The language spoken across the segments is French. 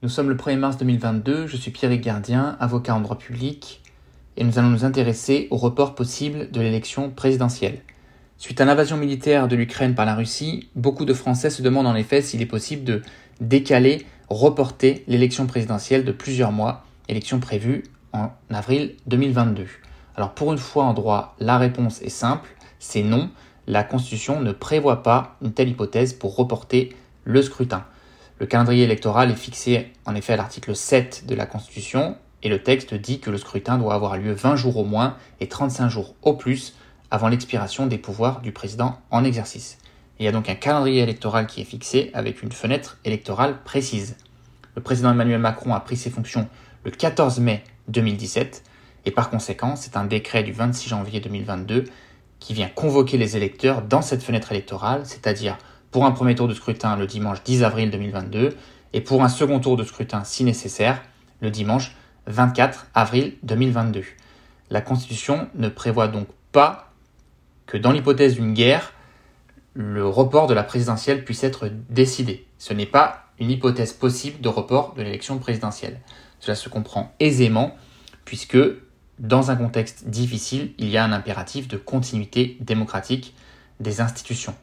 Nous sommes le 1er mars 2022, je suis Pierre Gardien, avocat en droit public, et nous allons nous intéresser au report possible de l'élection présidentielle. Suite à l'invasion militaire de l'Ukraine par la Russie, beaucoup de Français se demandent en effet s'il est possible de décaler, reporter l'élection présidentielle de plusieurs mois, élection prévue en avril 2022. Alors pour une fois en droit, la réponse est simple, c'est non, la Constitution ne prévoit pas une telle hypothèse pour reporter le scrutin. Le calendrier électoral est fixé en effet à l'article 7 de la Constitution et le texte dit que le scrutin doit avoir lieu 20 jours au moins et 35 jours au plus avant l'expiration des pouvoirs du président en exercice. Il y a donc un calendrier électoral qui est fixé avec une fenêtre électorale précise. Le président Emmanuel Macron a pris ses fonctions le 14 mai 2017 et par conséquent c'est un décret du 26 janvier 2022 qui vient convoquer les électeurs dans cette fenêtre électorale, c'est-à-dire pour un premier tour de scrutin le dimanche 10 avril 2022 et pour un second tour de scrutin si nécessaire le dimanche 24 avril 2022. La Constitution ne prévoit donc pas que dans l'hypothèse d'une guerre, le report de la présidentielle puisse être décidé. Ce n'est pas une hypothèse possible de report de l'élection présidentielle. Cela se comprend aisément puisque dans un contexte difficile, il y a un impératif de continuité démocratique des institutions.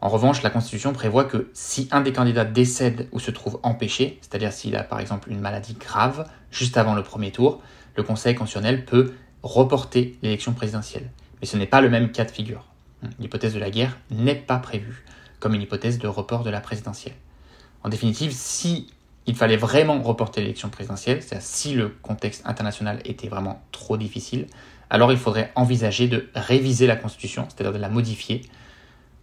En revanche, la Constitution prévoit que si un des candidats décède ou se trouve empêché, c'est-à-dire s'il a par exemple une maladie grave juste avant le premier tour, le Conseil constitutionnel peut reporter l'élection présidentielle. Mais ce n'est pas le même cas de figure. L'hypothèse de la guerre n'est pas prévue comme une hypothèse de report de la présidentielle. En définitive, si il fallait vraiment reporter l'élection présidentielle, c'est-à-dire si le contexte international était vraiment trop difficile, alors il faudrait envisager de réviser la Constitution, c'est-à-dire de la modifier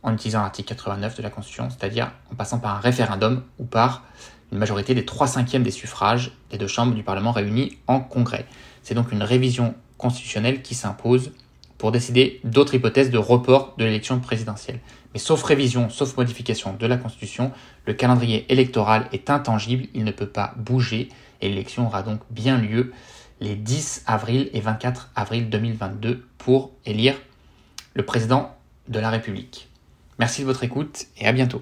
en utilisant l'article 89 de la Constitution, c'est-à-dire en passant par un référendum ou par une majorité des 3 cinquièmes des suffrages des deux chambres du Parlement réunis en congrès. C'est donc une révision constitutionnelle qui s'impose pour décider d'autres hypothèses de report de l'élection présidentielle. Mais sauf révision, sauf modification de la Constitution, le calendrier électoral est intangible, il ne peut pas bouger et l'élection aura donc bien lieu les 10 avril et 24 avril 2022 pour élire le président de la République. Merci de votre écoute et à bientôt.